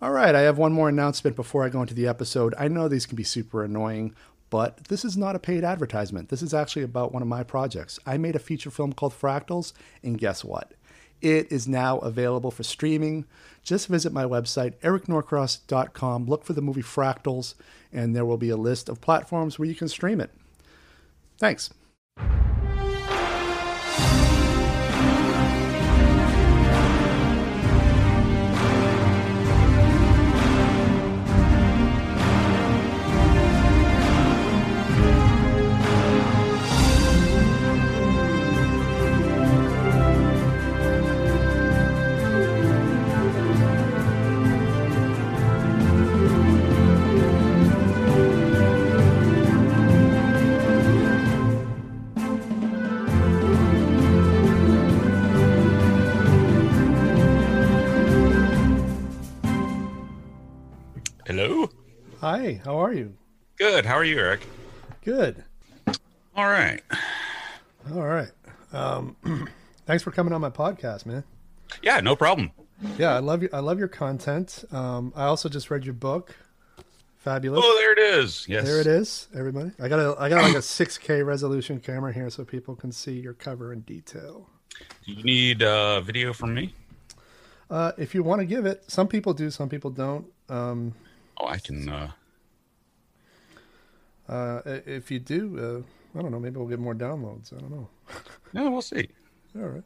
All right, I have one more announcement before I go into the episode. I know these can be super annoying, but this is not a paid advertisement. This is actually about one of my projects. I made a feature film called Fractals, and guess what? It is now available for streaming. Just visit my website, ericnorcross.com, look for the movie Fractals, and there will be a list of platforms where you can stream it. Thanks. Hello. Hi, how are you? Good. How are you, Eric? Good. All right. All right. Um, thanks for coming on my podcast, man. Yeah, no problem. Yeah, I love you. I love your content. Um, I also just read your book. Fabulous. Oh, there it is. Yes. There it is, everybody. I got a I got like a 6K resolution camera here so people can see your cover in detail. Do you need uh, video from me? Uh, if you want to give it, some people do, some people don't. Um, Oh, I can. Uh... uh, if you do, uh, I don't know. Maybe we'll get more downloads. I don't know. Yeah, we'll see. All right.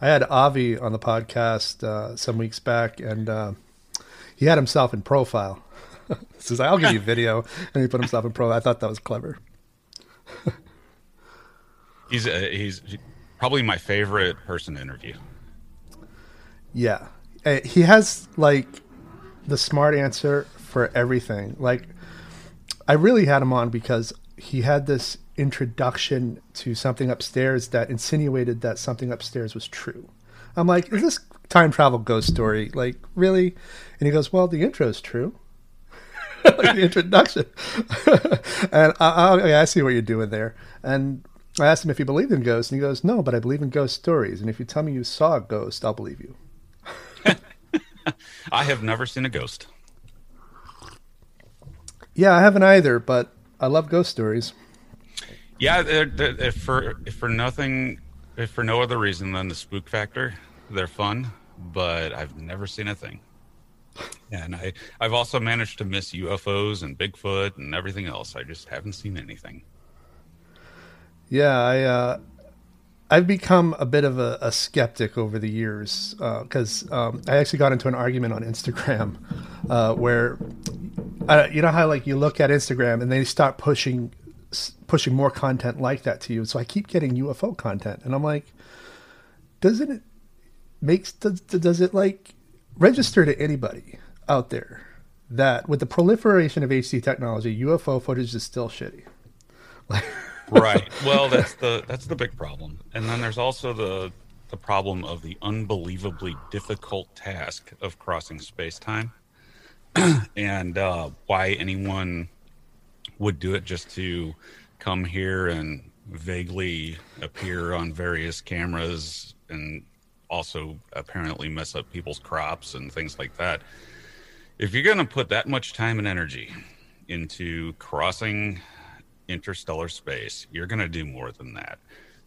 I had Avi on the podcast uh, some weeks back, and uh, he had himself in profile. Says, "I'll give you video," and he put himself in profile. I thought that was clever. he's uh, he's probably my favorite person to interview. Yeah, Uh, he has like the smart answer for everything. Like, I really had him on because he had this introduction to something upstairs that insinuated that something upstairs was true. I'm like, is this time travel ghost story? Like, really? And he goes, well, the intro is true. like the introduction. and uh, uh, I, I, I see what you're doing there. And I asked him if he believed in ghosts, and he goes, no, but I believe in ghost stories. And if you tell me you saw a ghost, I'll believe you. I have never seen a ghost. Yeah, I haven't either, but I love ghost stories. Yeah, they're, they're, if for if for nothing, if for no other reason than the spook factor, they're fun. But I've never seen a thing. And I I've also managed to miss UFOs and Bigfoot and everything else. I just haven't seen anything. Yeah, I uh, I've become a bit of a, a skeptic over the years because uh, um, I actually got into an argument on Instagram uh, where uh, you know how like you look at Instagram and they start pushing pushing more content like that to you. So I keep getting UFO content, and I'm like, doesn't it makes does, does it like register to anybody out there that with the proliferation of HD technology, UFO footage is still shitty? Like. Right. Well, that's the that's the big problem. And then there's also the the problem of the unbelievably difficult task of crossing space time, and uh, why anyone would do it just to come here and vaguely appear on various cameras and also apparently mess up people's crops and things like that. If you're going to put that much time and energy into crossing interstellar space, you're going to do more than that.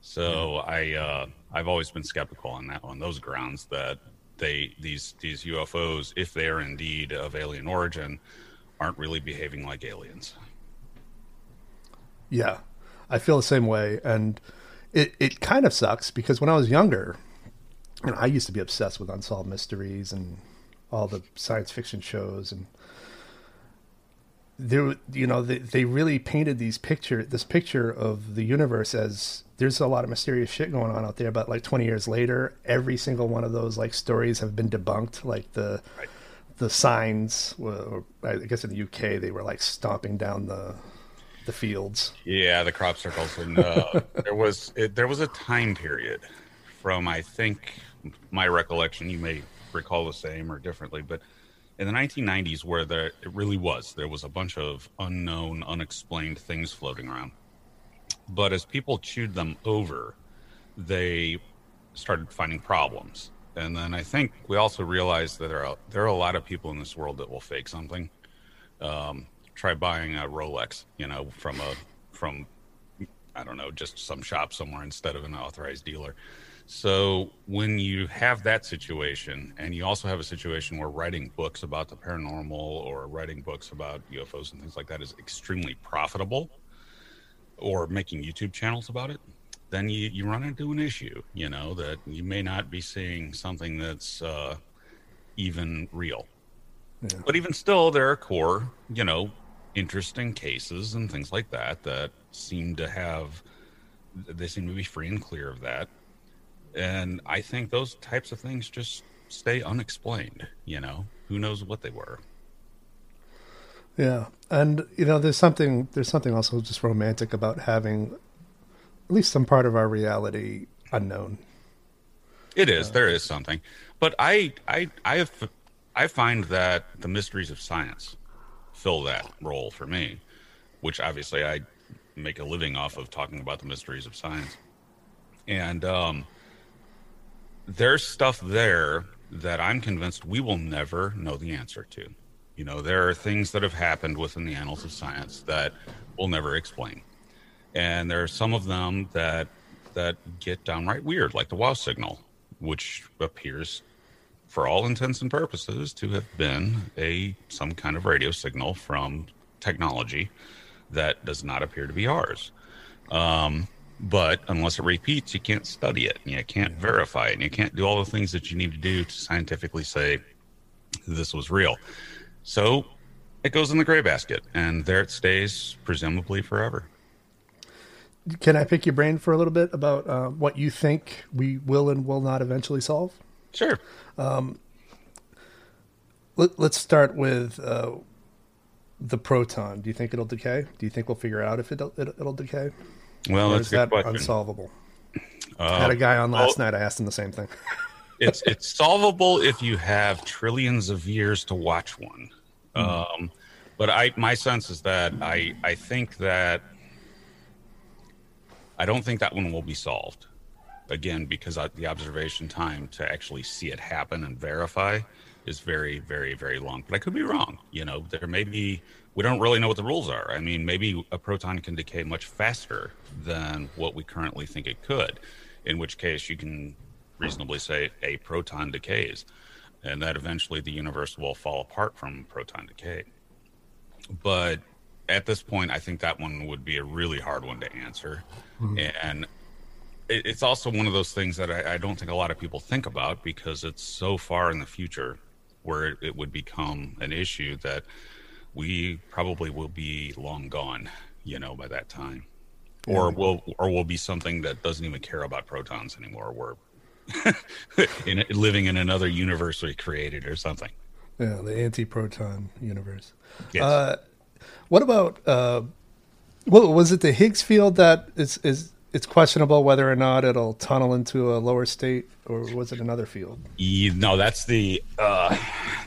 So I uh, I've always been skeptical on that on those grounds that they these these UFOs, if they are indeed of alien origin, aren't really behaving like aliens. Yeah, I feel the same way, and it it kind of sucks because when I was younger, and I used to be obsessed with unsolved mysteries and all the science fiction shows and there, you know, they, they really painted these picture, this picture of the universe as there's a lot of mysterious shit going on out there. But like 20 years later, every single one of those like stories have been debunked. Like the right. the signs, or I guess in the UK they were like stomping down the the fields. Yeah, the crop circles, and uh, there was it, there was a time period from I think my recollection. You may recall the same or differently, but in the 1990s, where there it really was, there was a bunch of unknown, unexplained things floating around. But as people chewed them over, they started finding problems. And then I think we also realized that there are there are a lot of people in this world that will fake something. Um, try buying a Rolex, you know, from a from I don't know, just some shop somewhere instead of an authorized dealer. So when you have that situation, and you also have a situation where writing books about the paranormal or writing books about UFOs and things like that is extremely profitable, or making YouTube channels about it, then you, you run into an issue, you know, that you may not be seeing something that's uh, even real. Yeah. But even still, there are core, you know, interesting cases and things like that that seem to have, they seem to be free and clear of that. And I think those types of things just stay unexplained, you know, who knows what they were. Yeah, and you know, there's something there's something also just romantic about having at least some part of our reality unknown. It is. Uh, there is something, but I I I have I find that the mysteries of science fill that role for me, which obviously I make a living off of talking about the mysteries of science, and um, there's stuff there that I'm convinced we will never know the answer to. You know, there are things that have happened within the annals of science that we'll never explain. And there are some of them that that get downright weird, like the wow signal, which appears for all intents and purposes to have been a some kind of radio signal from technology that does not appear to be ours. Um, but unless it repeats, you can't study it, and you can't verify it, and you can't do all the things that you need to do to scientifically say this was real. So it goes in the gray basket, and there it stays, presumably forever. Can I pick your brain for a little bit about uh, what you think we will and will not eventually solve? Sure. Um, let, us start with uh, the proton. Do you think it'll decay? Do you think we'll figure out if it'll, it, will decay? Well, or that's is that question. unsolvable? Uh, I had a guy on last well, night. I asked him the same thing. it's it's solvable if you have trillions of years to watch one. Mm-hmm. Um, but I my sense is that I I think that I don't think that one will be solved again because the observation time to actually see it happen and verify is very very very long but i could be wrong you know there may be we don't really know what the rules are i mean maybe a proton can decay much faster than what we currently think it could in which case you can reasonably say a proton decays, and that eventually the universe will fall apart from proton decay. But at this point, I think that one would be a really hard one to answer. Mm-hmm. And it's also one of those things that I, I, don't think a lot of people think about because it's so far in the future where it, it would become an issue that we probably will be long gone, you know, by that time. Or will or will be something that doesn't even care about protons anymore. We're in, living in another universe we created or something. Yeah, the anti-proton universe. Yes. Uh, what about uh, what was it? The Higgs field that is is it's questionable whether or not it'll tunnel into a lower state, or was it another field? You, no, that's the uh,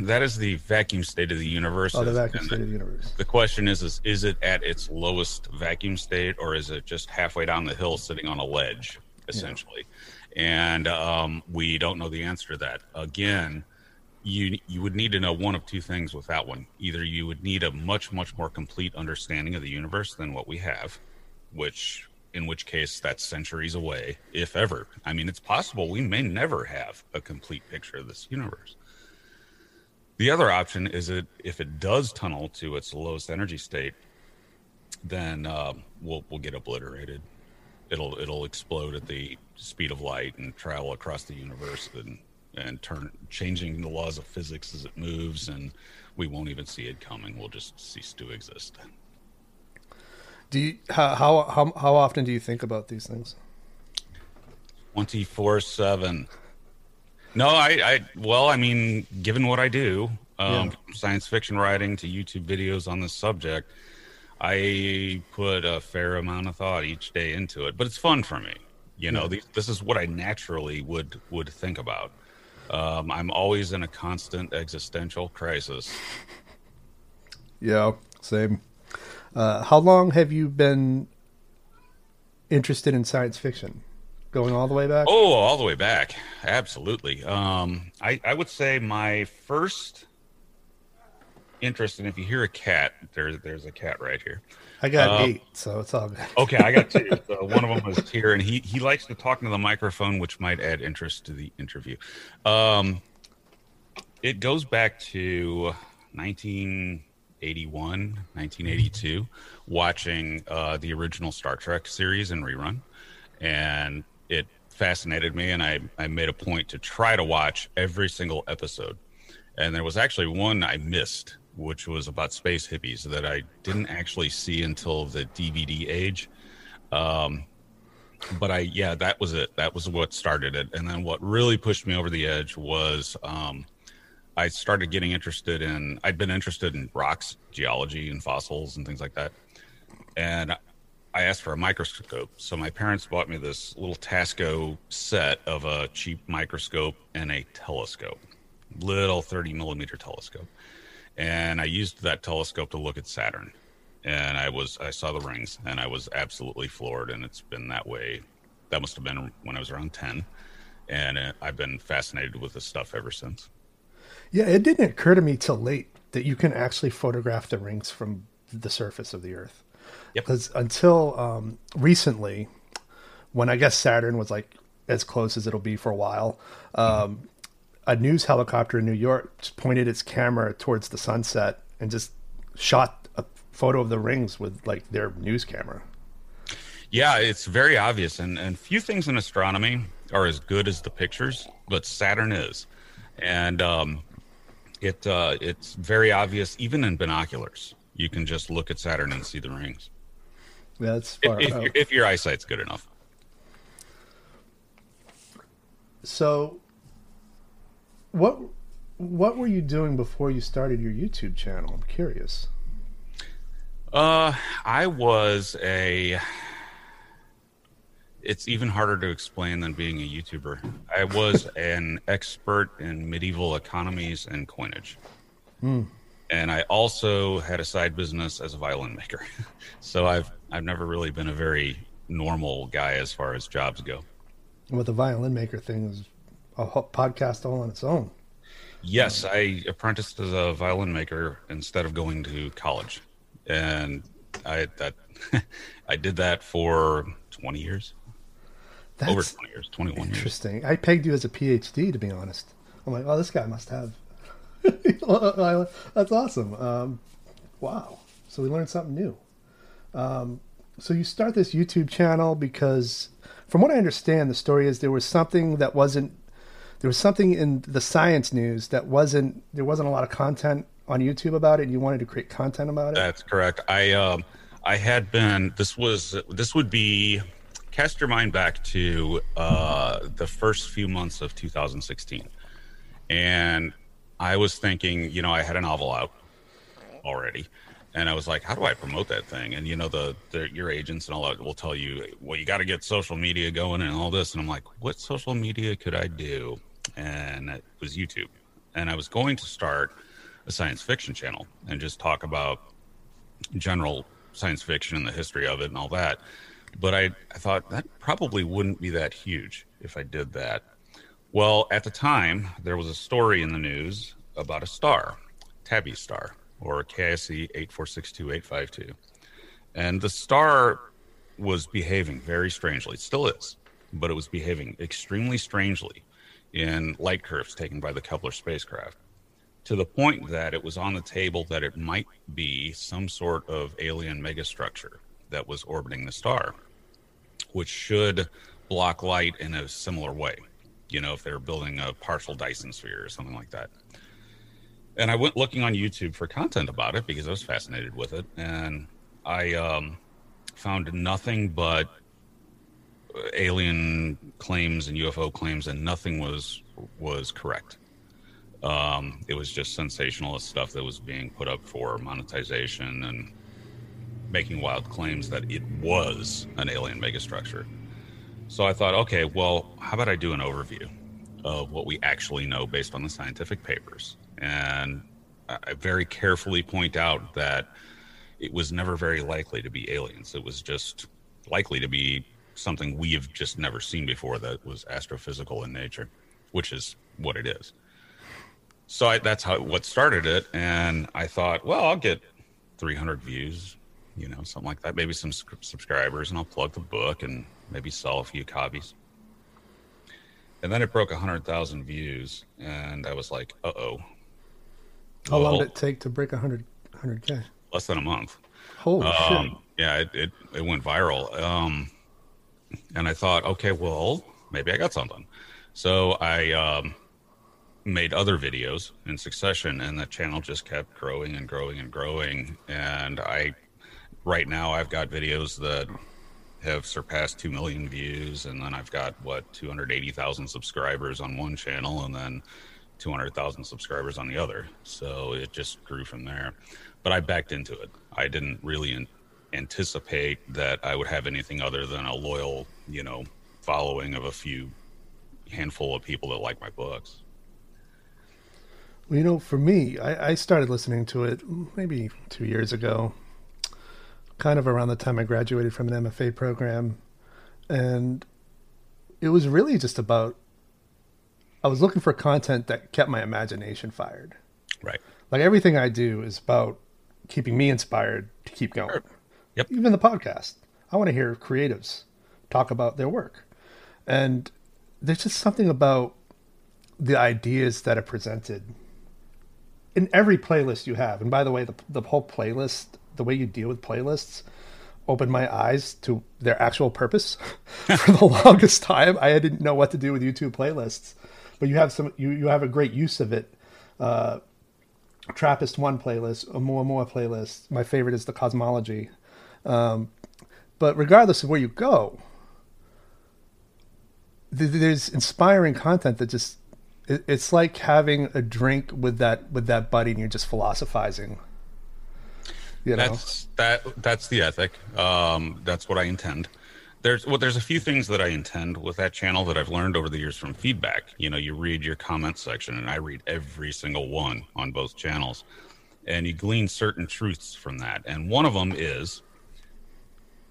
that is the vacuum state of the universe. Oh, the vacuum state the, of the universe. The question is: is is it at its lowest vacuum state, or is it just halfway down the hill, sitting on a ledge, essentially? Yeah and um, we don't know the answer to that. Again, you you would need to know one of two things with that one. Either you would need a much much more complete understanding of the universe than what we have, which in which case that's centuries away, if ever. I mean, it's possible we may never have a complete picture of this universe. The other option is that if it does tunnel to its lowest energy state, then uh, we'll we'll get obliterated it'll it'll explode at the speed of light and travel across the universe and and turn changing the laws of physics as it moves, and we won't even see it coming. We'll just cease to exist. Do you how how how, how often do you think about these things? Twenty four seven. No, I, I well, I mean, given what I do, um, yeah. science fiction writing to YouTube videos on this subject, I put a fair amount of thought each day into it. But it's fun for me. You know, yeah. this is what I naturally would would think about. Um, I'm always in a constant existential crisis. Yeah, same. Uh, how long have you been interested in science fiction? Going all the way back? Oh, all the way back. Absolutely. Um, I, I would say my first interest, and if you hear a cat, there's there's a cat right here. I got um, eight, so it's all good. okay, I got two. So one of them is here, and he he likes to talk into the microphone, which might add interest to the interview. Um, it goes back to 1981, 1982, watching uh, the original Star Trek series in rerun, and it fascinated me, and I I made a point to try to watch every single episode. And there was actually one I missed which was about space hippies that I didn't actually see until the DVD age. Um, but I, yeah, that was it. That was what started it. And then what really pushed me over the edge was um, I started getting interested in, I'd been interested in rocks, geology, and fossils and things like that. And I asked for a microscope. So my parents bought me this little Tasco set of a cheap microscope and a telescope, little 30 millimeter telescope and I used that telescope to look at Saturn. And I was I saw the rings, and I was absolutely floored. And it's been that way. That must have been when I was around ten, and uh, I've been fascinated with this stuff ever since. Yeah, it didn't occur to me till late that you can actually photograph the rings from the surface of the Earth. Because yep. until um, recently, when I guess Saturn was like as close as it'll be for a while, um, a news helicopter in New York just pointed its camera towards the sunset and just shot a photo of the rings with like their news camera. Yeah, it's very obvious, and and few things in astronomy are as good as the pictures, but Saturn is, and um, it uh, it's very obvious even in binoculars. You can just look at Saturn and see the rings. Yeah, that's far if, if, your, if your eyesight's good enough. So what what were you doing before you started your YouTube channel? I'm curious. Uh, I was a. It's even harder to explain than being a YouTuber. I was an expert in medieval economies and coinage. Mm. And I also had a side business as a violin maker. so I've I've never really been a very normal guy as far as jobs go. With the violin maker thing is a podcast all on its own. Yes, I apprenticed as a violin maker instead of going to college, and I that I did that for twenty years. That's Over twenty years, twenty one. Interesting. Years. I pegged you as a PhD, to be honest. I'm like, oh, this guy must have. That's awesome. Um, wow. So we learned something new. Um, so you start this YouTube channel because, from what I understand, the story is there was something that wasn't there was something in the science news that wasn't there wasn't a lot of content on YouTube about it, and you wanted to create content about it. That's correct. I um, I had been. This was this would be. Cast your mind back to uh, the first few months of 2016, and I was thinking, you know, I had a novel out already, and I was like, how do I promote that thing? And you know, the, the your agents and all that will tell you, well, you got to get social media going and all this. And I'm like, what social media could I do? and it was YouTube. And I was going to start a science fiction channel and just talk about general science fiction and the history of it and all that. But I, I thought that probably wouldn't be that huge if I did that. Well, at the time, there was a story in the news about a star, Tabby star, or KIC 8462852. And the star was behaving very strangely. It still is, but it was behaving extremely strangely in light curves taken by the Kepler spacecraft to the point that it was on the table that it might be some sort of alien megastructure that was orbiting the star, which should block light in a similar way. you know, if they're building a partial Dyson sphere or something like that. And I went looking on YouTube for content about it because I was fascinated with it, and I um, found nothing but alien claims and UFO claims, and nothing was was correct. Um, it was just sensationalist stuff that was being put up for monetization and making wild claims that it was an alien megastructure. So I thought, okay, well, how about I do an overview of what we actually know based on the scientific papers? And I very carefully point out that it was never very likely to be aliens. It was just likely to be something we have just never seen before that was astrophysical in nature, which is what it is. So I, that's how what started it, and I thought, well, I'll get 300 views, you know, something like that, maybe some subscribers, and I'll plug the book and maybe sell a few copies. And then it broke 100,000 views, and I was like, uh oh. How long did it take to break 100, 100K? Less than a month. Holy um, shit. Yeah, it, it, it went viral. Um, and I thought, okay, well, maybe I got something. So I um, made other videos in succession, and the channel just kept growing and growing and growing. And I, right now, I've got videos that have surpassed 2 million views and then i've got what 280000 subscribers on one channel and then 200000 subscribers on the other. So it just grew from there. But i backed into it. I didn't really in- anticipate that i would have anything other than a loyal you know following of a few handful of people that like my books. Well, you know, for me, I, I started listening to it maybe two years ago, kind of around the time I graduated from an MFA program. And it was really just about, I was looking for content that kept my imagination fired. Right. Like everything I do is about keeping me inspired to keep going. Sure. Yep. Even the podcast. I want to hear creatives talk about their work. And there's just something about the ideas that are presented in every playlist you have. And by the way, the, the whole playlist the way you deal with playlists opened my eyes to their actual purpose. For the longest time, I didn't know what to do with YouTube playlists, but you have some you you have a great use of it. Uh, Trappist one playlist, a more more playlist. My favorite is the cosmology. Um, but regardless of where you go, th- there's inspiring content that just it, it's like having a drink with that with that buddy and you're just philosophizing you know? That's that. That's the ethic. Um, that's what I intend. There's well, there's a few things that I intend with that channel that I've learned over the years from feedback. You know, you read your comment section, and I read every single one on both channels, and you glean certain truths from that. And one of them is,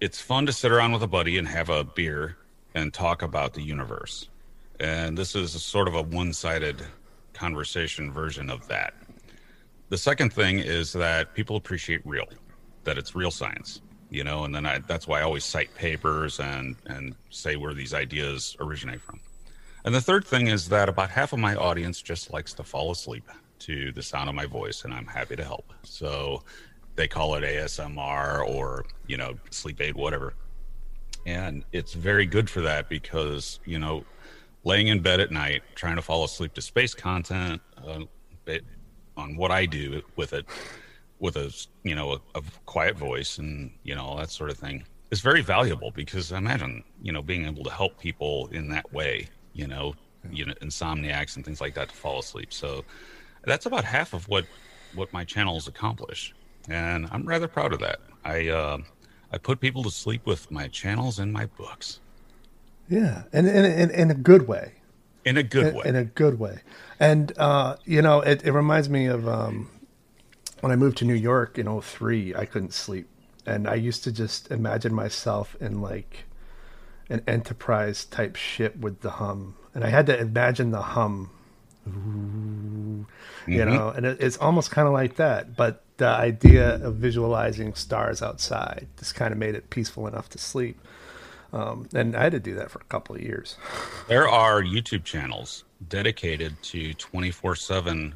it's fun to sit around with a buddy and have a beer and talk about the universe. And this is sort of a one-sided conversation version of that. The second thing is that people appreciate real, that it's real science, you know, and then I, that's why I always cite papers and, and say where these ideas originate from. And the third thing is that about half of my audience just likes to fall asleep to the sound of my voice, and I'm happy to help. So they call it ASMR or, you know, sleep aid, whatever. And it's very good for that because, you know, laying in bed at night, trying to fall asleep to space content, uh, on what I do with it, with a you know a, a quiet voice and you know that sort of thing is very valuable because imagine you know being able to help people in that way, you know, you know insomniacs and things like that to fall asleep. So that's about half of what what my channels accomplish, and I'm rather proud of that. I uh, I put people to sleep with my channels and my books. Yeah, and in, in, in a good way in a good way. In a good way. And, uh, you know, it, it reminds me of um, when I moved to New York in 03, I couldn't sleep. And I used to just imagine myself in like an enterprise type ship with the hum. And I had to imagine the hum, Ooh, you mm-hmm. know, and it, it's almost kind of like that. But the idea of visualizing stars outside just kind of made it peaceful enough to sleep. Um, and I had to do that for a couple of years. There are YouTube channels dedicated to 24 7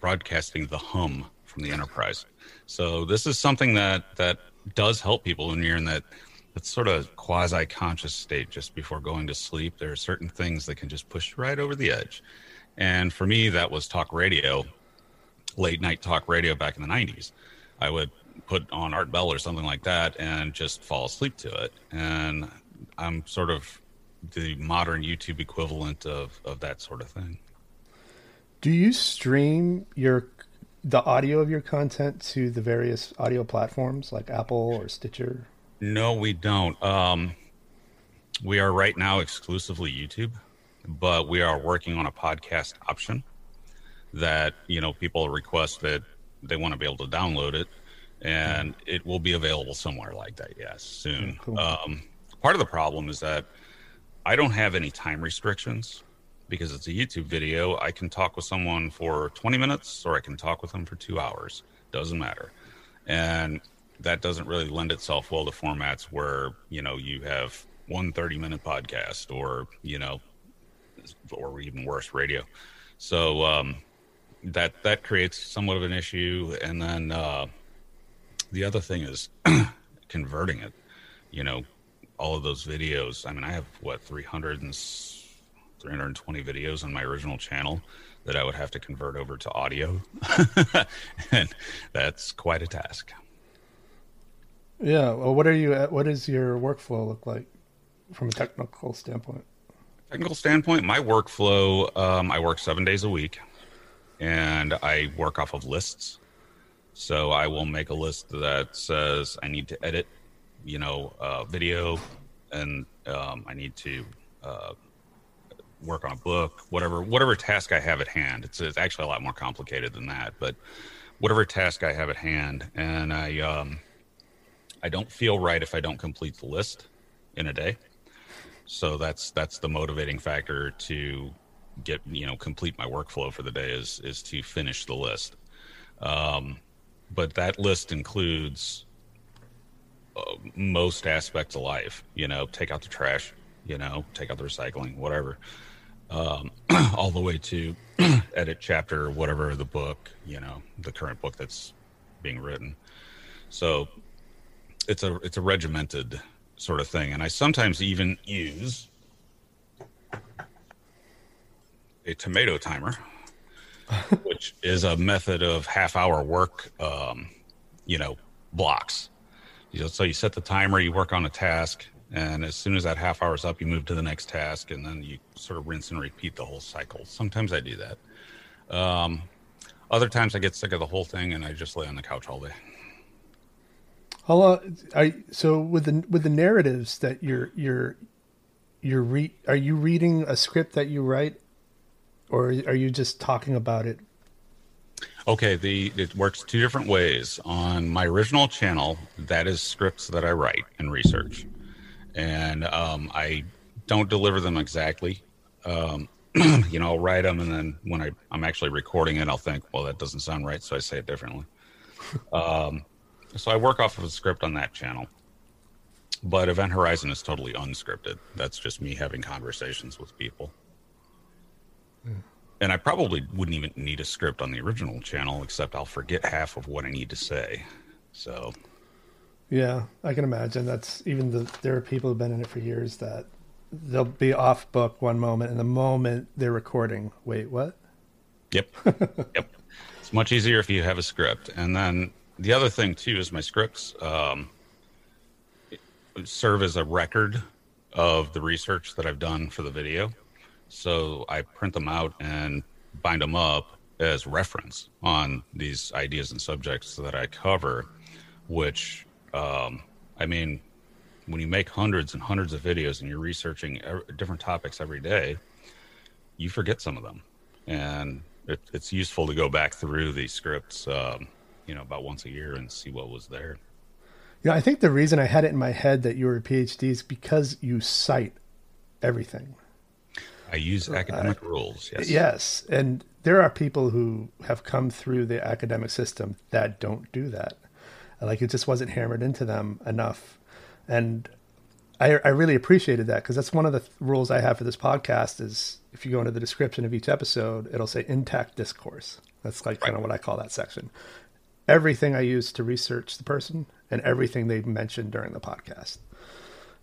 broadcasting the hum from the enterprise. So this is something that, that does help people when you're in that it's sort of quasi conscious state just before going to sleep. There are certain things that can just push you right over the edge. And for me, that was talk radio, late night talk radio back in the 90s. I would put on Art Bell or something like that and just fall asleep to it. And I'm sort of the modern YouTube equivalent of, of that sort of thing. Do you stream your the audio of your content to the various audio platforms like Apple or Stitcher? No, we don't. Um, we are right now exclusively YouTube, but we are working on a podcast option that you know people request that they want to be able to download it, and it will be available somewhere like that. Yes, soon. Cool. Um, part of the problem is that I don't have any time restrictions because it's a YouTube video. I can talk with someone for 20 minutes or I can talk with them for two hours. Doesn't matter. And that doesn't really lend itself well to formats where, you know, you have one 30 minute podcast or, you know, or even worse, radio. So, um, that, that creates somewhat of an issue. And then, uh, the other thing is converting it, you know, all of those videos. I mean, I have what 300 and 320 videos on my original channel that I would have to convert over to audio. and that's quite a task. Yeah. Well, what are you at? What does your workflow look like from a technical standpoint? Technical standpoint, my workflow, um, I work seven days a week and I work off of lists. So I will make a list that says I need to edit, you know, uh, video and um, I need to uh, work on a book, whatever whatever task I have at hand. It's, it's actually a lot more complicated than that, but whatever task I have at hand, and I um, I don't feel right if I don't complete the list in a day. So that's that's the motivating factor to get you know complete my workflow for the day is is to finish the list. Um, but that list includes uh, most aspects of life. You know, take out the trash. You know, take out the recycling, whatever um, all the way to edit chapter whatever the book, you know, the current book that's being written. So it's a it's a regimented sort of thing, and I sometimes even use a tomato timer, which is a method of half hour work, um, you know, blocks. You know, so you set the timer, you work on a task, and as soon as that half hour is up, you move to the next task, and then you sort of rinse and repeat the whole cycle. Sometimes I do that. Um, other times I get sick of the whole thing, and I just lay on the couch all day. I so with the with the narratives that you're you're you're re, are you reading a script that you write, or are you just talking about it Okay, the it works two different ways. On my original channel, that is scripts that I write and research and um, I don't deliver them exactly. Um, you know, I'll write them, and then when I, I'm actually recording it, I'll think, well, that doesn't sound right, so I say it differently. um, so I work off of a script on that channel. But Event Horizon is totally unscripted. That's just me having conversations with people. And I probably wouldn't even need a script on the original channel, except I'll forget half of what I need to say. So yeah, I can imagine. That's even the there are people who've been in it for years that they'll be off book one moment, and the moment they're recording, wait, what? Yep, yep. It's much easier if you have a script, and then the other thing too is my scripts um, serve as a record of the research that I've done for the video. So I print them out and bind them up as reference on these ideas and subjects that I cover, which um, I mean, when you make hundreds and hundreds of videos and you're researching different topics every day, you forget some of them, and it, it's useful to go back through these scripts, um, you know, about once a year and see what was there. You know, I think the reason I had it in my head that you were a PhD is because you cite everything. I use academic rules. Yes. Yes, and there are people who have come through the academic system that don't do that. Like it just wasn't hammered into them enough. And I, I really appreciated that because that's one of the th- rules I have for this podcast is if you go into the description of each episode, it'll say intact discourse. That's like right. kind of what I call that section. everything I use to research the person and everything they've mentioned during the podcast.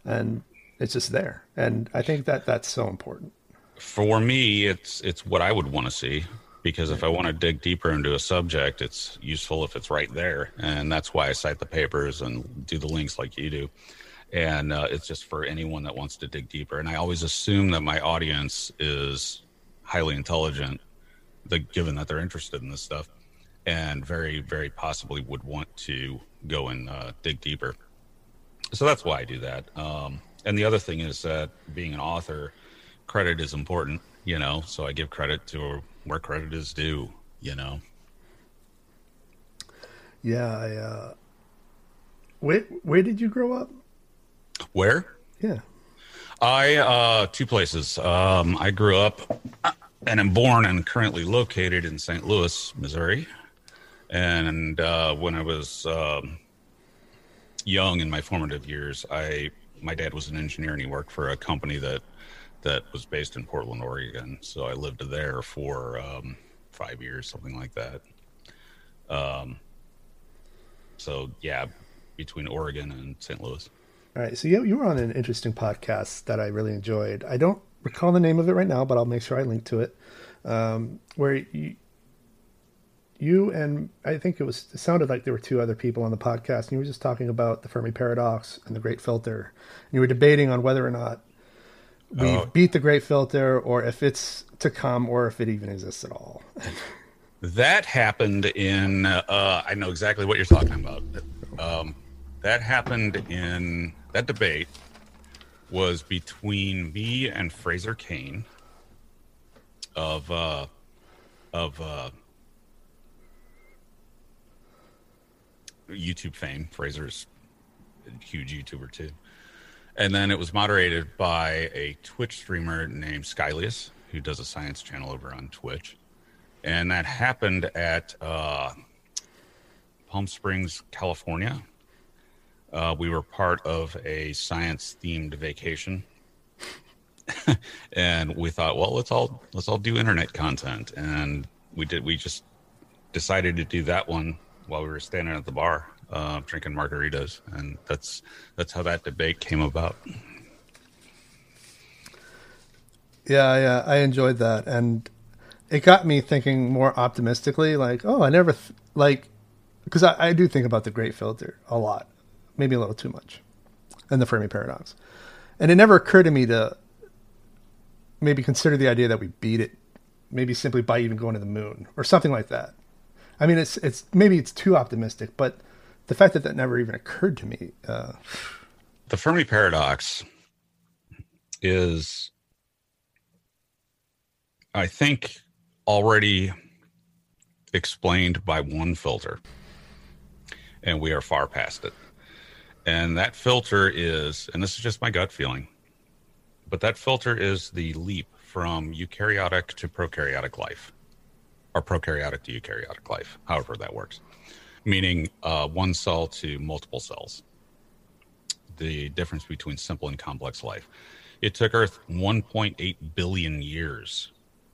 And it's just there. And I think that that's so important. For me, it's it's what I would want to see because if I want to dig deeper into a subject, it's useful if it's right there, and that's why I cite the papers and do the links like you do. And uh, it's just for anyone that wants to dig deeper. And I always assume that my audience is highly intelligent, the, given that they're interested in this stuff, and very, very possibly would want to go and uh, dig deeper. So that's why I do that. Um, and the other thing is that being an author, credit is important, you know. So I give credit to where credit is due, you know. Yeah, I, uh, where where did you grow up? Where? Yeah. I uh two places. Um I grew up and I'm born and currently located in St. Louis, Missouri. And uh when I was um young in my formative years, I my dad was an engineer and he worked for a company that that was based in Portland, Oregon. So I lived there for um, five years, something like that. Um, so yeah, between Oregon and St. Louis. All right. So you, you were on an interesting podcast that I really enjoyed. I don't recall the name of it right now, but I'll make sure I link to it. Um, where you, you and I think it was it sounded like there were two other people on the podcast, and you were just talking about the Fermi paradox and the Great Filter. And you were debating on whether or not we oh. beat the Great Filter, or if it's to come, or if it even exists at all. that happened in. Uh, I know exactly what you're talking about. Um, that happened in that debate was between me and Fraser Cain of uh, of uh, YouTube fame. Fraser's a huge YouTuber too. And then it was moderated by a Twitch streamer named Skylius, who does a science channel over on Twitch. And that happened at uh, Palm Springs, California. Uh, we were part of a science themed vacation. and we thought, well, let's all let's all do internet content. And we did we just decided to do that one while we were standing at the bar uh, drinking margaritas, and that's that's how that debate came about. Yeah, yeah, I enjoyed that, and it got me thinking more optimistically. Like, oh, I never th- like because I, I do think about the Great Filter a lot, maybe a little too much, and the Fermi paradox, and it never occurred to me to maybe consider the idea that we beat it, maybe simply by even going to the moon or something like that. I mean, it's it's maybe it's too optimistic, but the fact that that never even occurred to me. Uh... The Fermi paradox is, I think, already explained by one filter, and we are far past it. And that filter is, and this is just my gut feeling, but that filter is the leap from eukaryotic to prokaryotic life, or prokaryotic to eukaryotic life, however that works meaning uh, one cell to multiple cells. The difference between simple and complex life. It took Earth 1.8 billion years,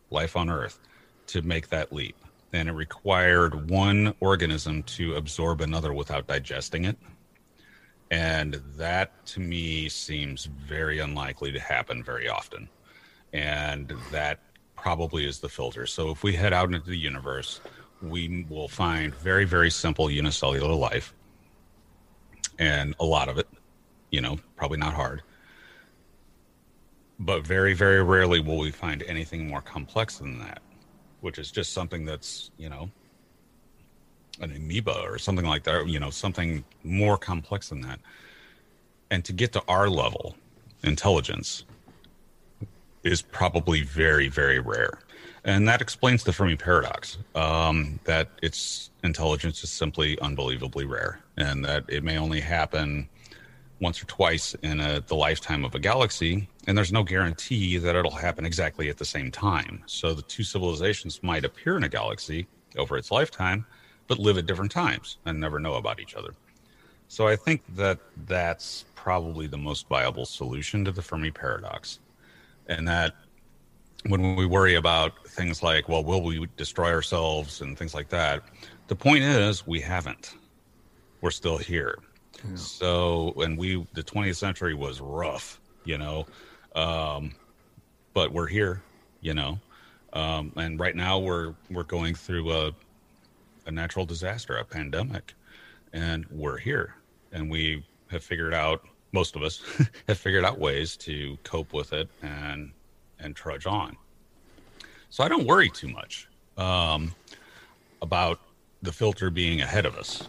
life on Earth, to make that leap. And it required one organism to absorb another without digesting it. And that to me seems very unlikely to happen very often. And that probably is the filter. So if we head out into the universe, we will find very, very simple unicellular life and a lot of it, you know, probably not hard. But very, very rarely will we find anything more complex than that, which is just something that's, you know, an amoeba or something like that, you know, something more complex than that. And to get to our level, intelligence is probably very, very rare and that explains the Fermi paradox. Um, that its intelligence is simply unbelievably rare, and that it may only happen once or twice in a, the lifetime of a galaxy, and there's no guarantee that it'll happen exactly at the same time. So the two civilizations might appear in a galaxy over its lifetime, but live at different times and never know about each other. So I think that that's probably the most viable solution to the Fermi paradox, and that when we worry about things like, well, will we destroy ourselves and things like that, the point is, we haven't. We're still here. Yeah. So, and we, the 20th century was rough, you know, um, but we're here, you know, um, and right now we're we're going through a a natural disaster, a pandemic, and we're here, and we have figured out most of us have figured out ways to cope with it and and trudge on. So I don't worry too much um, about the filter being ahead of us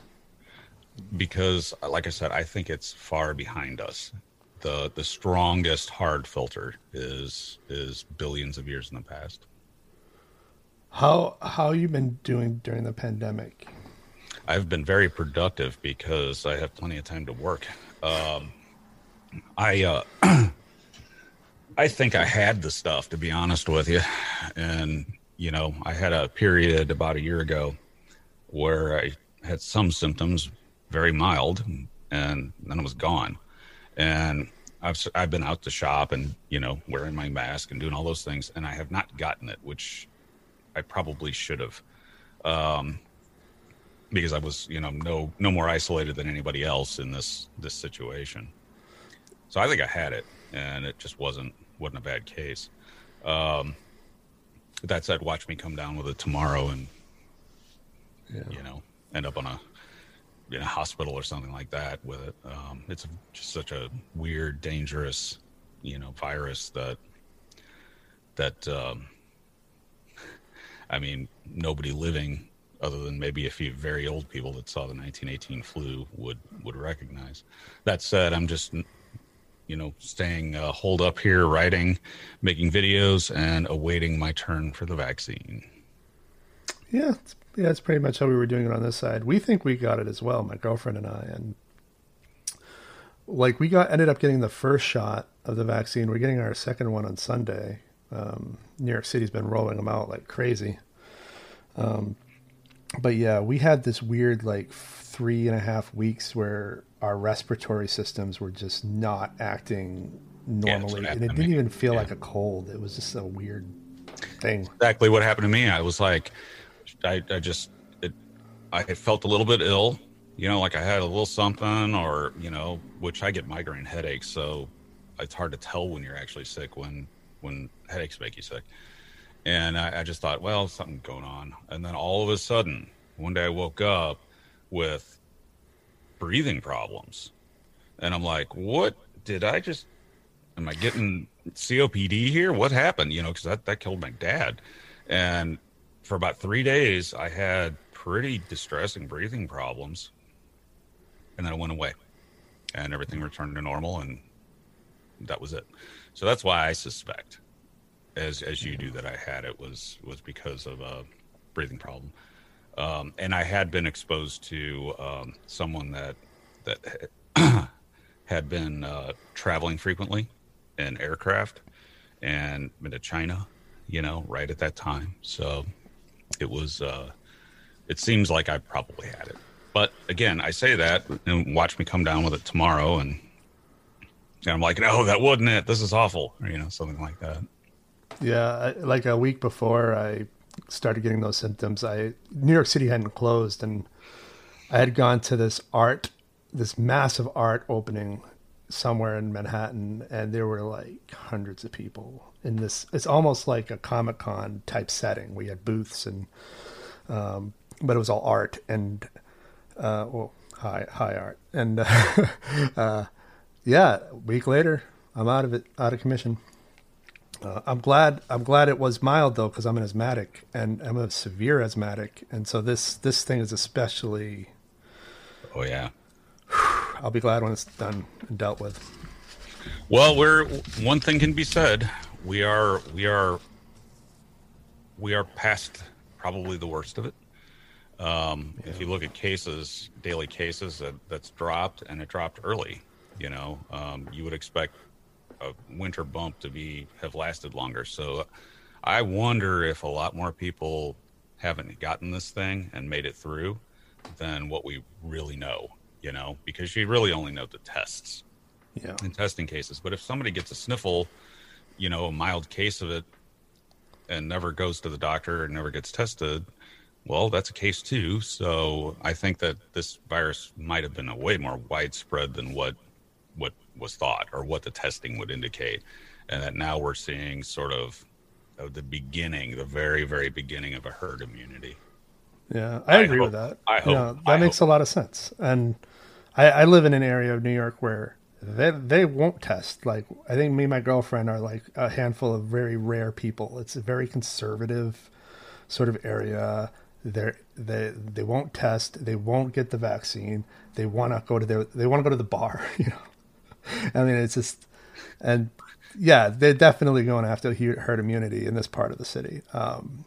because, like I said, I think it's far behind us. the The strongest hard filter is is billions of years in the past. How how you been doing during the pandemic? I've been very productive because I have plenty of time to work. Um, I uh, I think I had the stuff to be honest with you, and you know I had a period about a year ago where I had some symptoms, very mild, and then it was gone. And I've I've been out to shop and you know wearing my mask and doing all those things, and I have not gotten it, which I probably should have, um, because I was you know no no more isolated than anybody else in this this situation. So I think I had it, and it just wasn't wasn't a bad case. Um, that said, watch me come down with it tomorrow, and yeah. you know, end up on a in a hospital or something like that with it. Um, it's just such a weird, dangerous, you know, virus that that um, I mean, nobody living other than maybe a few very old people that saw the 1918 flu would would recognize. That said, I'm just you know, staying uh, holed up here, writing, making videos, and awaiting my turn for the vaccine. Yeah, yeah, that's pretty much how we were doing it on this side. We think we got it as well, my girlfriend and I, and like we got ended up getting the first shot of the vaccine. We're getting our second one on Sunday. Um, New York City's been rolling them out like crazy. Um, but yeah, we had this weird like three and a half weeks where our respiratory systems were just not acting normally, yeah, and it didn't even feel yeah. like a cold. It was just a weird thing. Exactly what happened to me. I was like, I, I just, it, I felt a little bit ill. You know, like I had a little something, or you know, which I get migraine headaches, so it's hard to tell when you're actually sick when when headaches make you sick. And I, I just thought, well, something going on. And then all of a sudden, one day I woke up with breathing problems. And I'm like, what did I just, am I getting COPD here? What happened? You know, because that, that killed my dad. And for about three days, I had pretty distressing breathing problems. And then it went away and everything mm-hmm. returned to normal. And that was it. So that's why I suspect, as as you do, that I had it was was because of a breathing problem. Um, and I had been exposed to um, someone that that had been uh, traveling frequently in aircraft and been to China, you know, right at that time. So it was. Uh, it seems like I probably had it, but again, I say that and watch me come down with it tomorrow, and, and I'm like, no, that wasn't it. This is awful, or, you know, something like that. Yeah, like a week before I started getting those symptoms, I New York City hadn't closed, and I had gone to this art, this massive art opening somewhere in Manhattan, and there were like hundreds of people in this. It's almost like a Comic Con type setting. We had booths and, um, but it was all art and, uh, well, high high art, and uh, uh, yeah, a week later, I'm out of it, out of commission. Uh, I'm glad. I'm glad it was mild though, because I'm an asthmatic and I'm a severe asthmatic, and so this this thing is especially. Oh yeah. I'll be glad when it's done and dealt with. Well, we're one thing can be said: we are we are we are past probably the worst of it. Um, yeah. If you look at cases, daily cases that, that's dropped, and it dropped early. You know, um, you would expect a winter bump to be have lasted longer. So I wonder if a lot more people haven't gotten this thing and made it through than what we really know, you know, because you really only know the tests yeah. in testing cases. But if somebody gets a sniffle, you know, a mild case of it and never goes to the doctor and never gets tested, well, that's a case too. So I think that this virus might have been a way more widespread than what what was thought or what the testing would indicate, and that now we're seeing sort of, the beginning, the very very beginning of a herd immunity. Yeah, I, I agree hope, with that. I hope know, that I makes hope. a lot of sense. And I, I live in an area of New York where they they won't test. Like I think me and my girlfriend are like a handful of very rare people. It's a very conservative sort of area. They they they won't test. They won't get the vaccine. They want to go to their they want to go to the bar. You know, I mean it's just and yeah, they're definitely going after herd immunity in this part of the city. Um,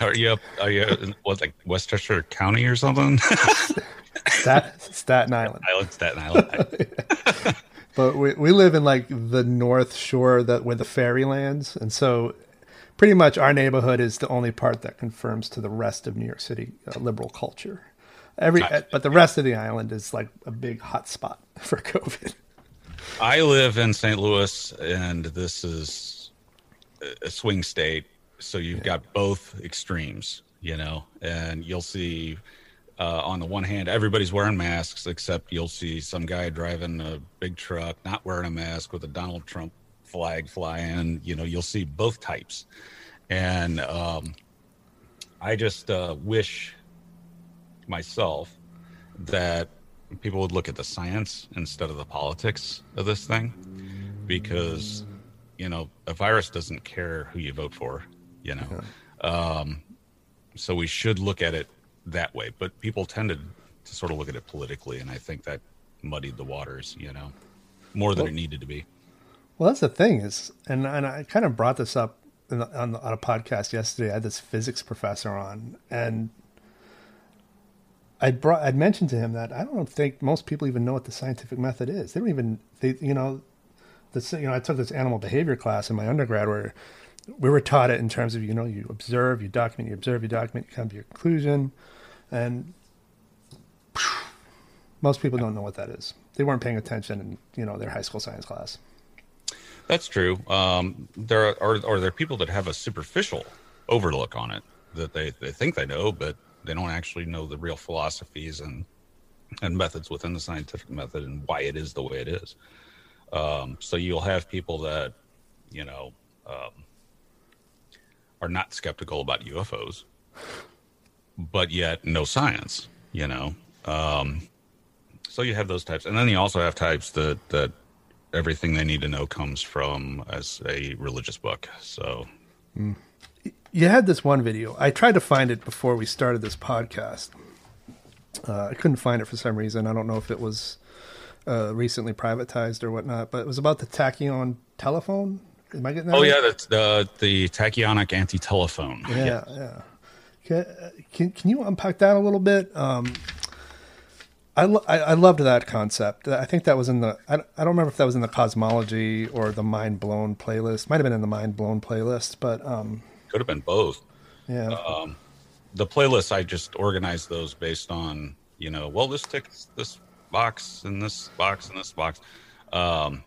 are you up? Are you in, what like Westchester County or something? Stat, Staten Island. Island, Staten Island. but we we live in like the North Shore that where the ferry lands, and so pretty much our neighborhood is the only part that confirms to the rest of New York City uh, liberal culture. Every but the rest of the island is like a big hot spot for COVID. I live in St. Louis, and this is a swing state. So you've got both extremes, you know, and you'll see uh, on the one hand, everybody's wearing masks, except you'll see some guy driving a big truck not wearing a mask with a Donald Trump flag flying. You know, you'll see both types. And um, I just uh, wish myself that people would look at the science instead of the politics of this thing because you know a virus doesn't care who you vote for you know. Um, so we should look at it that way but people tended to sort of look at it politically and i think that muddied the waters you know more than Well- it needed to be. Well, that's the thing is, and and I kind of brought this up in the, on, the, on a podcast yesterday. I had this physics professor on, and I brought I'd mentioned to him that I don't think most people even know what the scientific method is. They don't even they you know, this you know I took this animal behavior class in my undergrad where we were taught it in terms of you know you observe, you document, you observe, you document, you come to your conclusion, and most people don't know what that is. They weren't paying attention in you know their high school science class. That's true. Um, there are, are there people that have a superficial overlook on it that they, they think they know, but they don't actually know the real philosophies and and methods within the scientific method and why it is the way it is. Um, so you'll have people that you know um, are not skeptical about UFOs, but yet no science. You know, um, so you have those types, and then you also have types that that everything they need to know comes from as a religious book. So you had this one video. I tried to find it before we started this podcast. Uh, I couldn't find it for some reason. I don't know if it was uh, recently privatized or whatnot, but it was about the tachyon telephone. Am I getting that? Oh right? yeah, that's the the tachyonic anti-telephone. yeah, yeah. Can, can can you unpack that a little bit? Um, I, lo- I I loved that concept. I think that was in the I, I don't remember if that was in the cosmology or the mind blown playlist. Might have been in the mind blown playlist, but um, Could have been both. yeah. Um, The playlists I just organized those based on you know, well this ticks this box and this box and this box, um,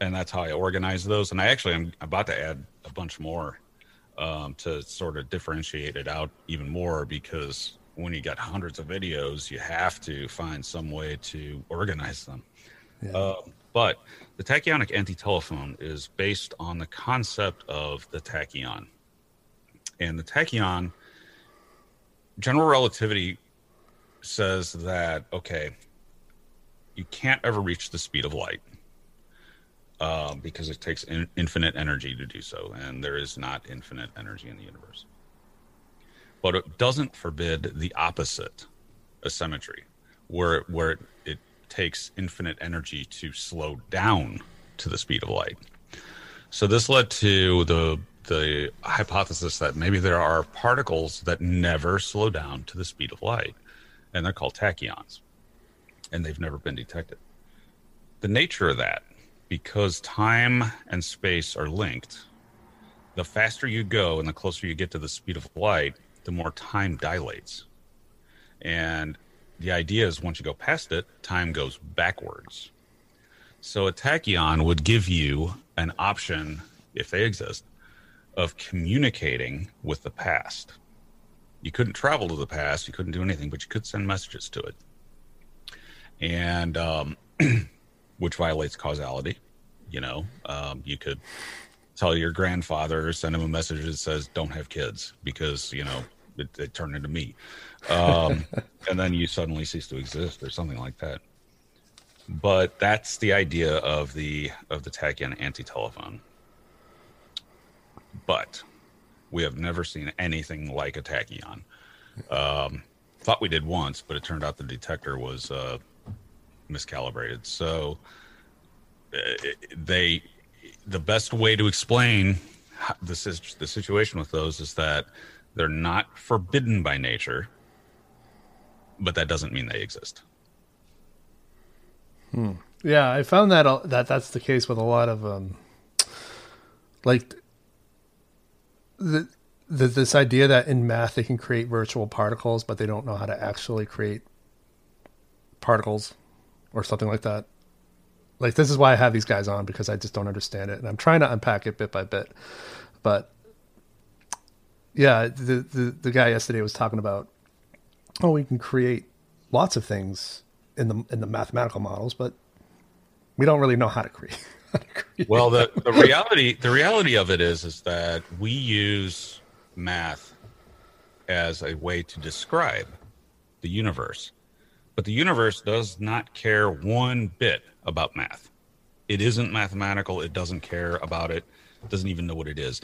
and that's how I organize those. And I actually am about to add a bunch more um, to sort of differentiate it out even more because when you got hundreds of videos, you have to find some way to organize them. Uh, but the tachyonic anti-telephone is based on the concept of the tachyon. And the tachyon, general relativity says that, okay, you can't ever reach the speed of light uh, because it takes in, infinite energy to do so. And there is not infinite energy in the universe. But it doesn't forbid the opposite, asymmetry, where, where it takes infinite energy to slow down to the speed of light. So this led to the the hypothesis that maybe there are particles that never slow down to the speed of light, and they're called tachyons, and they've never been detected. The nature of that, because time and space are linked, the faster you go and the closer you get to the speed of light, the more time dilates. And the idea is once you go past it, time goes backwards. So a tachyon would give you an option, if they exist, of communicating with the past. You couldn't travel to the past, you couldn't do anything, but you could send messages to it. And um, which violates causality. You know, um, you could tell your grandfather, send him a message that says, "Don't have kids," because you know it, it turned into me, um, and then you suddenly cease to exist, or something like that. But that's the idea of the of the tachyon anti-telephone. But we have never seen anything like a tachyon. Um, thought we did once, but it turned out the detector was uh, miscalibrated. So uh, they, the best way to explain this is the situation with those is that they're not forbidden by nature, but that doesn't mean they exist. Hmm. Yeah, I found that that that's the case with a lot of um, like the, the this idea that in math they can create virtual particles, but they don't know how to actually create particles or something like that. Like this is why I have these guys on because I just don't understand it, and I'm trying to unpack it bit by bit. But yeah, the the, the guy yesterday was talking about oh, we can create lots of things in the in the mathematical models, but we don't really know how to create. well, the, the reality the reality of it is is that we use math as a way to describe the universe. But the universe does not care one bit about math. It isn't mathematical. It doesn't care about it. It doesn't even know what it is.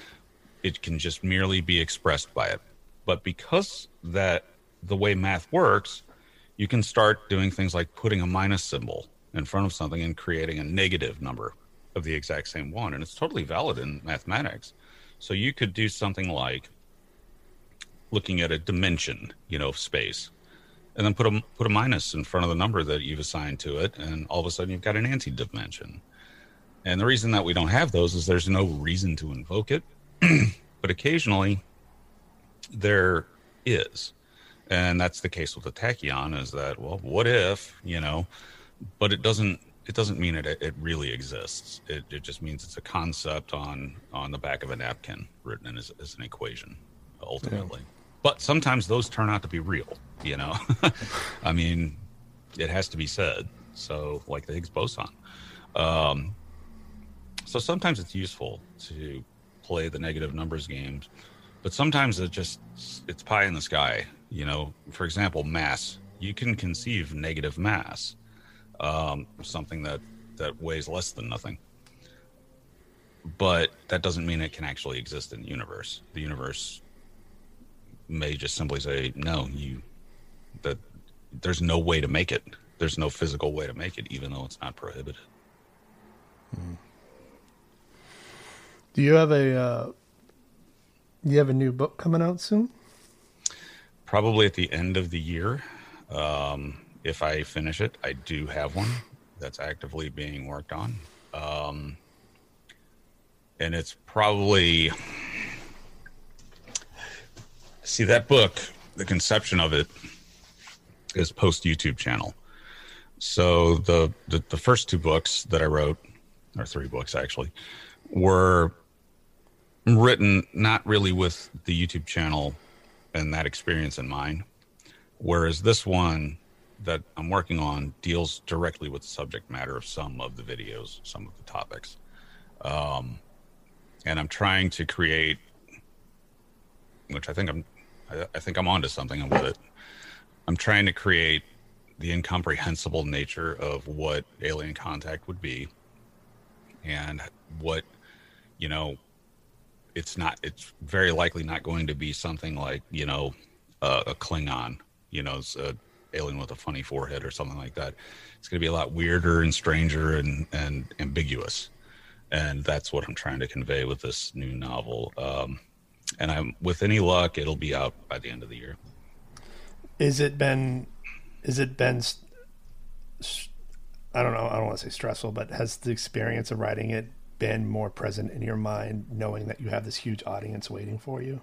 It can just merely be expressed by it. But because that the way math works, you can start doing things like putting a minus symbol in front of something and creating a negative number of the exact same one. And it's totally valid in mathematics. So you could do something like looking at a dimension, you know, of space and then put a put a minus in front of the number that you've assigned to it, and all of a sudden you've got an anti-dimension. And the reason that we don't have those is there's no reason to invoke it, but occasionally there is, and that's the case with the tachyon. Is that well, what if you know? But it doesn't. It doesn't mean it it really exists. It, it just means it's a concept on on the back of a napkin written as, as an equation, ultimately. Yeah but sometimes those turn out to be real you know i mean it has to be said so like the higgs boson um, so sometimes it's useful to play the negative numbers games but sometimes it just it's pie in the sky you know? For example mass. You can conceive negative mass um, something that that weighs less than nothing. But that doesn't mean it can actually exist in the universe. The universe may just simply say no you that there's no way to make it. There's no physical way to make it even though it's not prohibited. Hmm. Do you have a uh, you have a new book coming out soon? Probably at the end of the year. Um, if i finish it i do have one that's actively being worked on. Um, and it's probably See that book, the conception of it is post YouTube channel. So the, the the first two books that I wrote, or three books actually, were written not really with the YouTube channel and that experience in mind. Whereas this one that I'm working on deals directly with the subject matter of some of the videos, some of the topics. Um, and I'm trying to create, which I think I'm I, I think I'm onto something with it. I'm trying to create the incomprehensible nature of what alien contact would be and what you know it's not it's very likely not going to be something like you know uh, a klingon you know a alien with a funny forehead or something like that it's going to be a lot weirder and stranger and and ambiguous and that's what i'm trying to convey with this new novel um, and I'm with any luck, it'll be out by the end of the year. Is it been? Is it been? I don't know. I don't want to say stressful, but has the experience of writing it been more present in your mind, knowing that you have this huge audience waiting for you?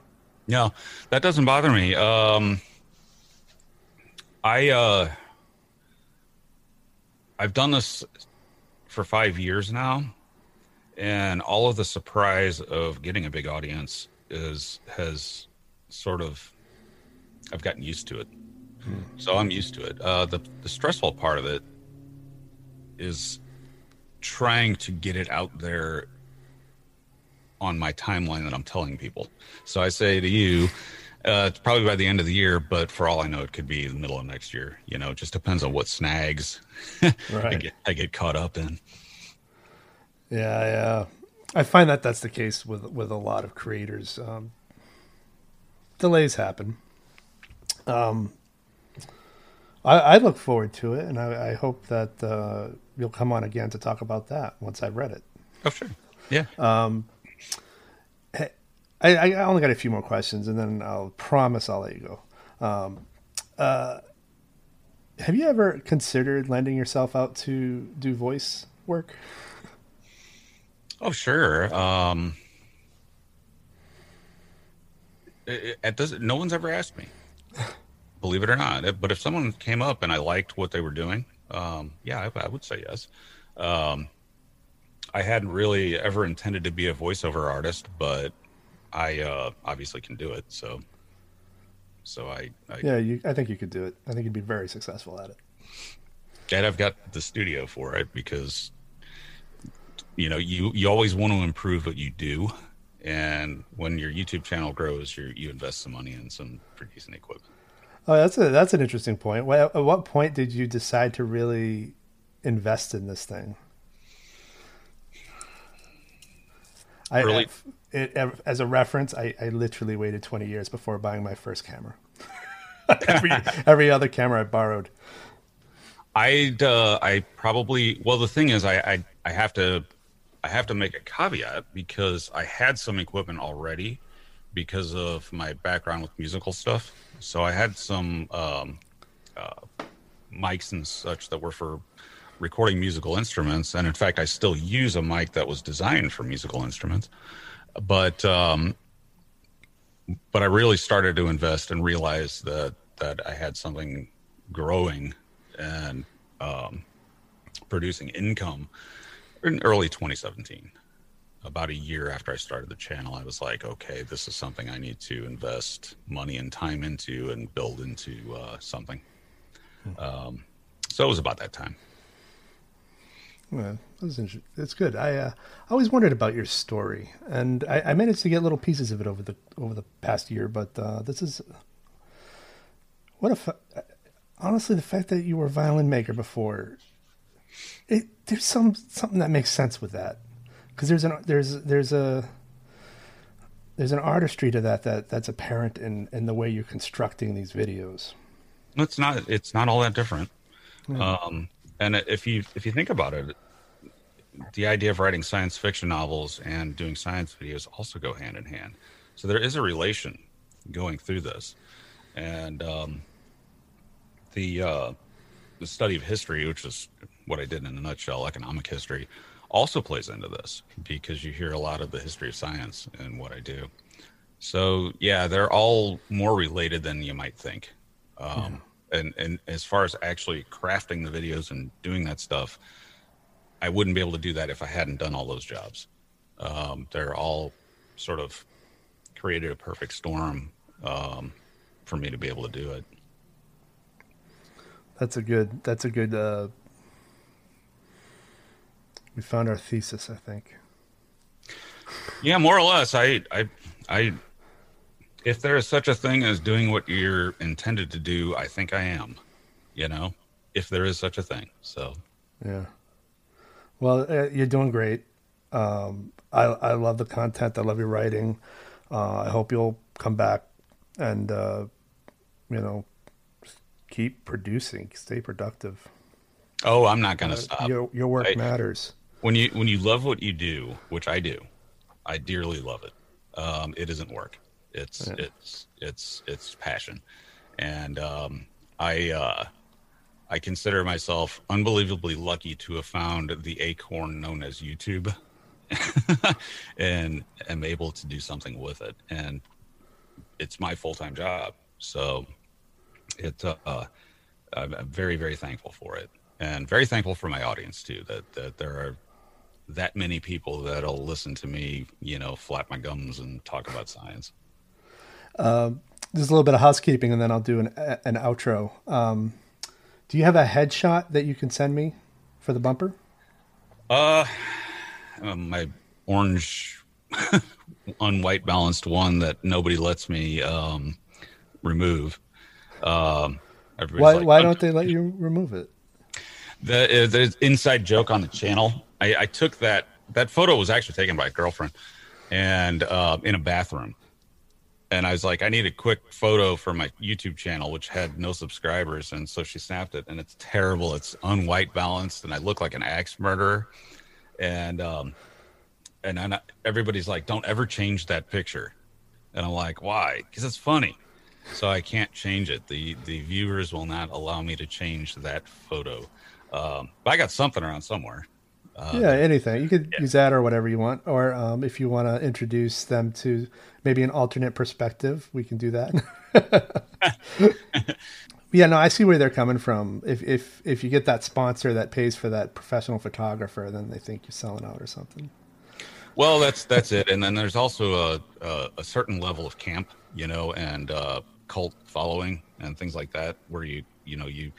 No, that doesn't bother me. Um, I uh, I've done this for five years now, and all of the surprise of getting a big audience is has sort of I've gotten used to it. So I'm used to it. Uh, the the stressful part of it is trying to get it out there on my timeline that I'm telling people. So I say to you, uh, it's probably by the end of the year, but for all I know, it could be the middle of next year. You know, it just depends on what snags I, Right. get, I get caught up in. Yeah, yeah. I find that that's the case with with a lot of creators. Um, delays happen. Um, I, I look forward to it, and I, I hope that uh, you'll come on again to talk about that once I've read it. Oh, sure. Yeah. I, I only got a few more questions, and then I'll promise I'll let you go. Um, uh, have you ever considered lending yourself out to do voice work? Oh, sure. Um, it, it does. No one's ever asked me, believe it or not. But if someone came up and I liked what they were doing, um, yeah, I, I would say yes. Um, I hadn't really ever intended to be a voiceover artist, but I uh, obviously can do it. So, so I, I Yeah, you, I think you could do it. I think you'd be very successful at it. and I've got the studio for it because you know you you always want to improve what you do, and when your YouTube channel grows, you you invest some money in some pretty decent equipment. Oh, that's a that's an interesting point. At what point did you decide to really invest in this thing? I, Early- it, as a reference, I, I literally waited 20 years before buying my first camera. every every other camera I borrowed. I'd uh, I probably well the thing is I, I I have to I have to make a caveat because I had some equipment already because of my background with musical stuff. So I had some um, uh, mics and such that were for recording musical instruments, and in fact, I still use a mic that was designed for musical instruments. But um, but I really started to invest and realize that that I had something growing and um, producing income in early 2017. About a year after I started the channel, I was like, okay, this is something I need to invest money and time into and build into uh, something. Um, so it was about that time. Yeah, that was inter- it's good. I uh, I always wondered about your story, and I, I managed to get little pieces of it over the over the past year. But uh, this is what if honestly the fact that you were a violin maker before. It there's some something that makes sense with that because there's an there's there's a there's an artistry to that that that's apparent in in the way you're constructing these videos. It's not. It's not all that different. Um, and if you if you think about it, the idea of writing science fiction novels and doing science videos also go hand in hand. So there is a relation going through this, and um, the uh, the study of history, which is what I did in a nutshell, economic history, also plays into this because you hear a lot of the history of science and what I do. So yeah, they're all more related than you might think. Um, and, and as far as actually crafting the videos and doing that stuff, I wouldn't be able to do that if I hadn't done all those jobs. Um, they're all sort of created a perfect storm um, for me to be able to do it. That's a good. That's a good. Uh, we found our thesis, I think. Yeah, more or less. I, I, I. If there is such a thing as doing what you're intended to do, I think I am. You know, if there is such a thing. So Yeah. Well, uh, you're doing great. Um, I I love the content. I love your writing. Uh, I hope you'll come back and uh, you know keep producing. Stay productive. Oh, I'm not going to Uh, stop. Your your work I- matters. When you when you love what you do, which I do, I dearly love it. Um, it isn't work. It's Yeah. it's it's it's passion, and um, I uh, I consider myself unbelievably lucky to have found the acorn known as YouTube, and am able to do something with it. And it's my full time job, so it uh, I'm I'm very very thankful for it, and very thankful for my audience too. That that there are that many people that'll listen to me, you know, flap my gums and talk about science. There's a little bit of housekeeping, and then I'll do an an outro. Um, do you have a headshot that you can send me for the bumper? Uh, um, my orange unwhite balanced one that nobody lets me um, remove. Um, why like, why don't they let you remove it? The, uh, the inside joke on the channel. I, I, took that that photo was actually taken by a girlfriend, and uh, in a bathroom. And I was like, I need a quick photo for my YouTube channel, which had no subscribers, and so she snapped it, and it's terrible. It's unwhite balanced, and I look like an axe murderer. And um, and then everybody's like, "Don't ever change that picture," and I'm like, "Why?" Because it's funny. So I can't change it. the The viewers will not allow me to change that photo. Um, but I got something around somewhere. Uh, yeah, anything. You could yeah. use that or whatever you want. Or um, if you want to introduce them to maybe an alternate perspective, we can do that. yeah, no, I see where they're coming from. If if if you get that sponsor that pays for that professional photographer, then they think you're selling out or something. Well, that's that's it. And then there's also a a, a certain level of camp, you know, and uh, cult following and things like that, where you you know you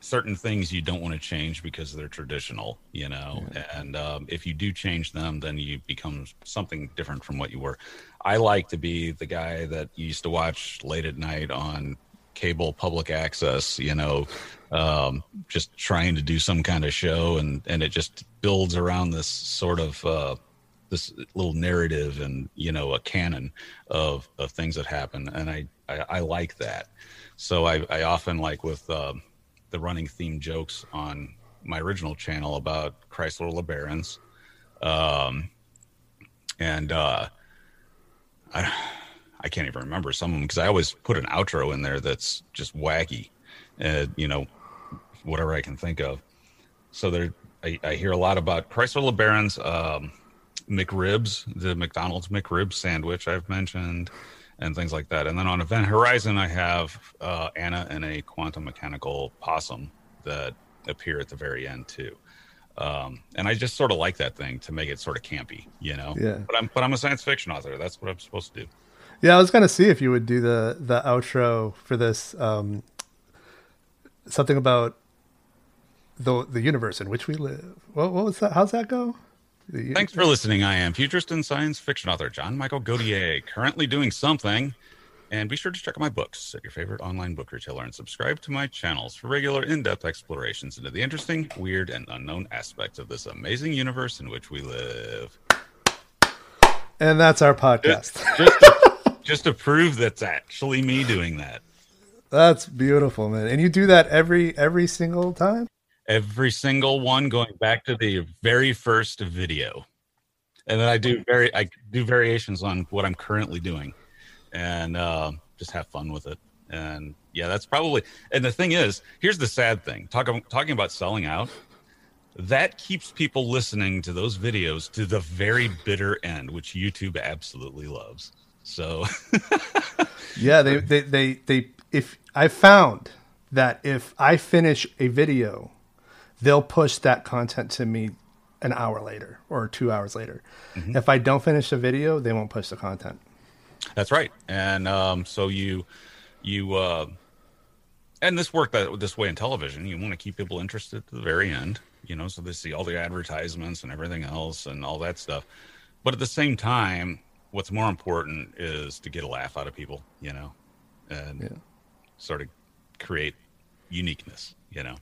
certain things you don't want to change because they're traditional, you know, yeah. and um, if you do change them, then you become something different from what you were. I like to be the guy that you used to watch late at night on cable public access, you know, um, just trying to do some kind of show, and and it just builds around this sort of. Uh, this little narrative and you know a canon of of things that happen and i i, I like that so i i often like with um, the running theme jokes on my original channel about chrysler lebarons. Um and uh i i can't even remember some of them because i always put an outro in there that's just wacky uh, you know whatever i can think of. So there I, I hear a lot about chrysler lebarons um McRibs, the McDonald's McRib sandwich I've mentioned, and things like that. And then on Event Horizon, I have uh, Anna and a quantum mechanical possum that appear at the very end too. Um, and I just sort of like that thing to make it sort of campy, you know. Yeah. But I'm but I'm a science fiction author. That's what I'm supposed to do. Yeah, I was gonna see if you would do the the outro for this. Um, something about the the universe in which we live. What, what was that? How's that go? Thanks for listening. I am futurist and science fiction author John Michael Godier, currently doing something. And be sure to check out my books at your favorite online book retailer and subscribe to my channels for regular in depth explorations into the interesting, weird, and unknown aspects of this amazing universe in which we live. And that's our podcast. Just, just, to, just to prove that's actually me doing that. That's beautiful, man. And you do that every every single time? Every single one going back to the very first video. And then i do very i do variations on what i'm currently doing and uh, just have fun with it. And yeah that's probably and the thing is here's the sad thing talking talking about selling out that keeps people listening to those videos to the very bitter end which youtube absolutely loves. So. Yeah they, they they they if i found that if i finish a video they'll push that content to me an hour later or two hours later. Mm-hmm. If I don't finish the video, they won't push the content. That's right. And um, so you, you, uh, and this worked that this way in television. You want to keep people interested to the very end, you know, so they see all the advertisements and everything else and all that stuff. But at the same time, what's more important is to get a laugh out of people, you know, and yeah. sort of create uniqueness, you know.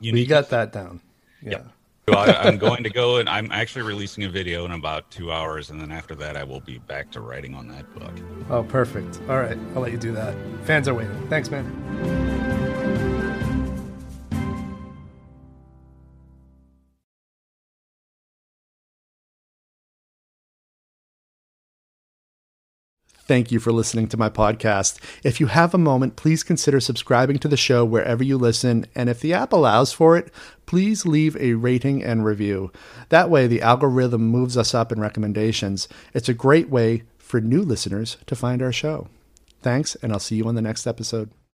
You we got that down. Yeah. Yep. So I, am going to go and I'm actually releasing a video in about two hours, and then after that, I will be back to writing on that book. Oh, perfect. All right, I'll let you do that. Fans are waiting. Thanks, man. Thank you for listening to my podcast. If you have a moment, please consider subscribing to the show wherever you listen. And if the app allows for it, please leave a rating and review. That way, the algorithm moves us up in recommendations. It's a great way for new listeners to find our show. Thanks, and I'll see you on the next episode.